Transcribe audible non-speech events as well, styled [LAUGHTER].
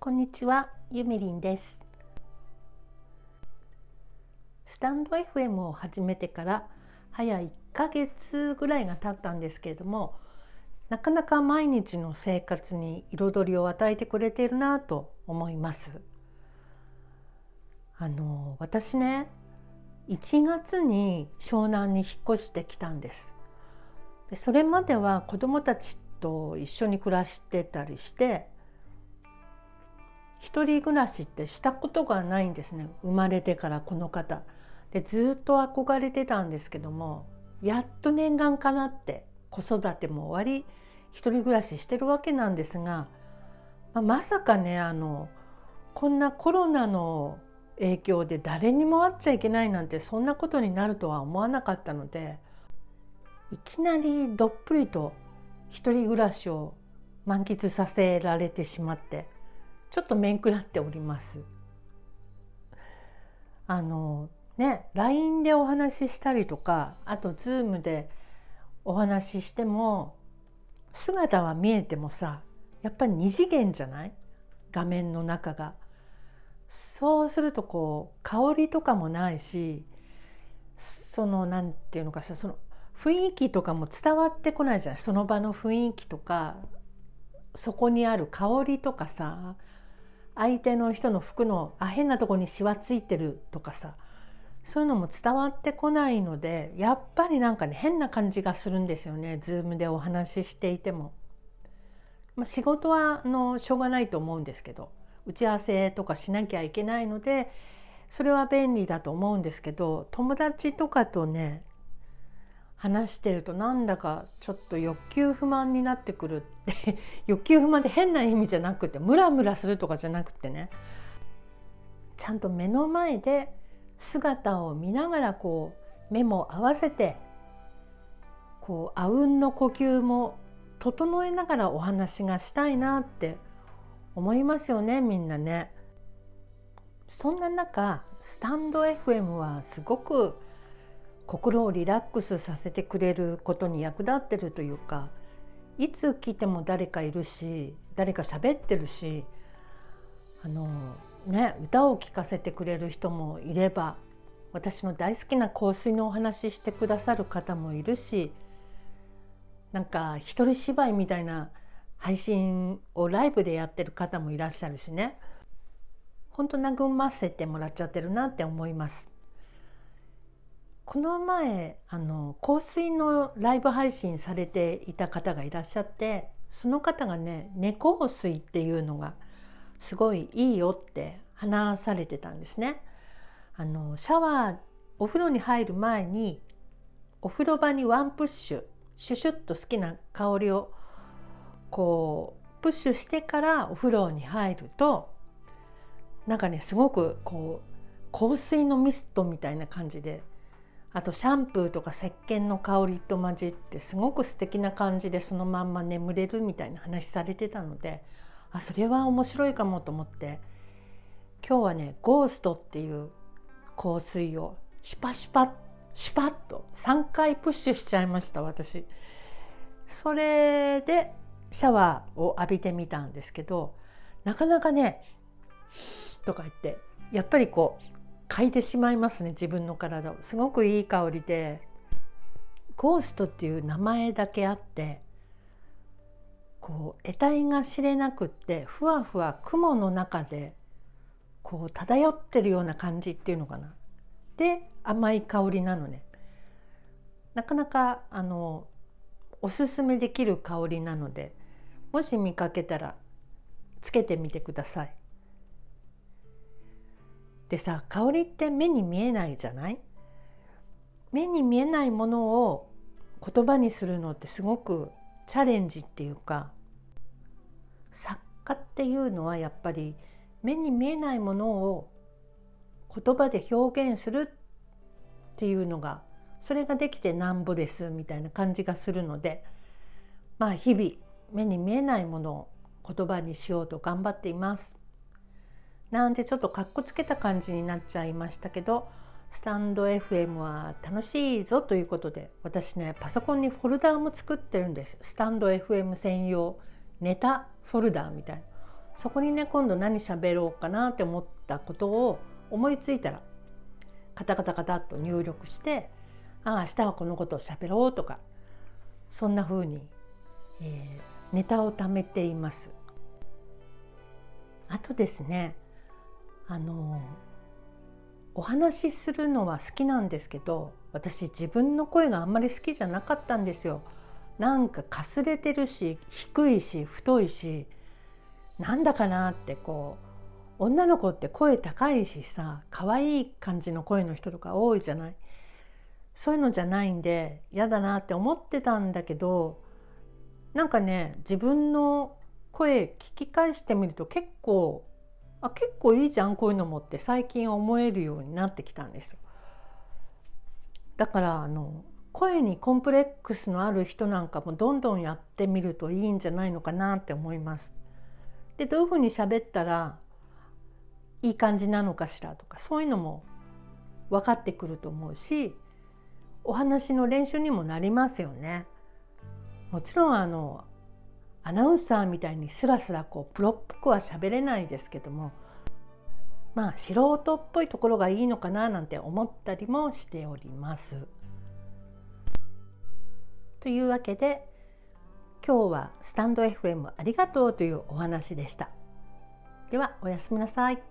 こんにちは、ゆみりんです。スタンド FM を始めてから早1ヶ月ぐらいが経ったんですけれども、なかなか毎日の生活に彩りを与えてくれているなと思います。あの私ね、1月に湘南に引っ越してきたんです。でそれまでは子供たちと一緒に暮らしてたりして一人暮らしってしたことがないんですね。生まれてからこの方。でずっと憧れてたんですけどもやっと念願かなって子育ても終わり一人暮らししてるわけなんですが、まあ、まさかねあのこんなコロナの影響で誰にも会っちゃいけないなんてそんなことになるとは思わなかったのでいきなりどっぷりと一人暮らしを満喫させられてしまってちょっと面食らっております。あのね LINE でお話ししたりとかあと Zoom でお話ししても姿は見えてもさやっぱり二次元じゃない？画面の中が。そうするとこう香りとかもないしその何て言うのかさその雰囲気とかも伝わってこないじゃない？その場の雰囲気とかそこにある香りとかさ相手の人の服のあ変なとこにシワついてるとかさそういうのも伝わってこないのでやっぱりなんかね変な感じがするんですよねズームでお話ししていても。まあ、仕事はあのしょうがないと思うんですけど打ち合わせとかしなきゃいけないのでそれは便利だと思うんですけど友達とかとね話してるとなんだかちょっと欲求不満になってくるって [LAUGHS] 欲求不満で変な意味じゃなくてムラムラするとかじゃなくてねちゃんと目の前で姿を見ながらこう目も合わせてこうあうんの呼吸も整えながらお話がしたいなって思いますよねみんなね。そんな中スタンド FM はすごく心をリラックスさせてくれることに役立ってるというかいつ来ても誰かいるし誰か喋ってるしあのね歌を聴かせてくれる人もいれば私の大好きな香水のお話ししてくださる方もいるしなんか一人芝居みたいな配信をライブでやってる方もいらっしゃるしね本当和ませてもらっちゃってるなって思います。この前あの香水のライブ配信されていた方がいらっしゃってその方がね猫香水っていうのがすごいいいよって話されてたんですね。あのシャワーお風呂に入る前にお風呂場にワンプッシュシュシュッと好きな香りをこうプッシュしてからお風呂に入るとなんかねすごくこう香水のミストみたいな感じであとシャンプーとか石鹸の香りと混じってすごく素敵な感じでそのまんま眠れるみたいな話されてたのであそれは面白いかもと思って今日はねゴーストっていう香水をシュパシュパシュパッと3回プッシュしちゃいました私。それでシャワーを浴びてみたんですけどなかなかねとか言ってやっぱりこう嗅いでしまいますね自分の体を。すごくいい香りでゴーストっていう名前だけあってこう得体が知れなくってふわふわ雲の中でこう漂ってるような感じっていうのかな。で甘い香りなのね。なかなかあのおすすめできる香りなのでもし見かけたらつけてみてください。でさ香りって目に見えないじゃない？目に見えないものを言葉にするのってすごくチャレンジっていうか作家っていうのはやっぱり目に見えないものを言葉で表現するっていうのがそれができてなんぼですみたいな感じがするのでまあ日々目に見えないものを言葉にしようと頑張っています。なんてちょっとかっこつけた感じになっちゃいましたけどスタンド FM は楽しいぞということで私ねパソコンにフォルダーも作ってるんですスタンド FM 専用ネタフォルダーみたいなそこにね今度何喋ろうかなって思ったことを思いついたらカタカタカタっと入力してああ明日はこのことを喋ろうとかそんな風に、えー、ネタを貯めています。あとですねあのお話しするのは好きなんですけど私自分の声があんまり好きじゃなかったんですよ。なんかかすれてるし低いし太いしなんだかなってこう女の子って声高いしさ可愛い感じの声の人とか多いじゃない？そういうのじゃないんで嫌だなって思ってたんだけどなんかね自分の声聞き返してみると結構あ結構いいじゃんこういうのもって最近思えるようになってきたんですよ。だからあの声にコンプレックスのある人なんかもどんどんやってみるといいんじゃないのかなって思います。でどういうふうに喋ったらいい感じなのかしらとかそういうのも分かってくると思うしお話の練習にもなりますよね。もちろんあのアナウンサーみたいにスラスラこうプロっぽくは喋れないですけどもまあ素人っぽいところがいいのかななんて思ったりもしております。というわけで今日はスタンド FM ありがとうというお話でした。ではおやすみなさい。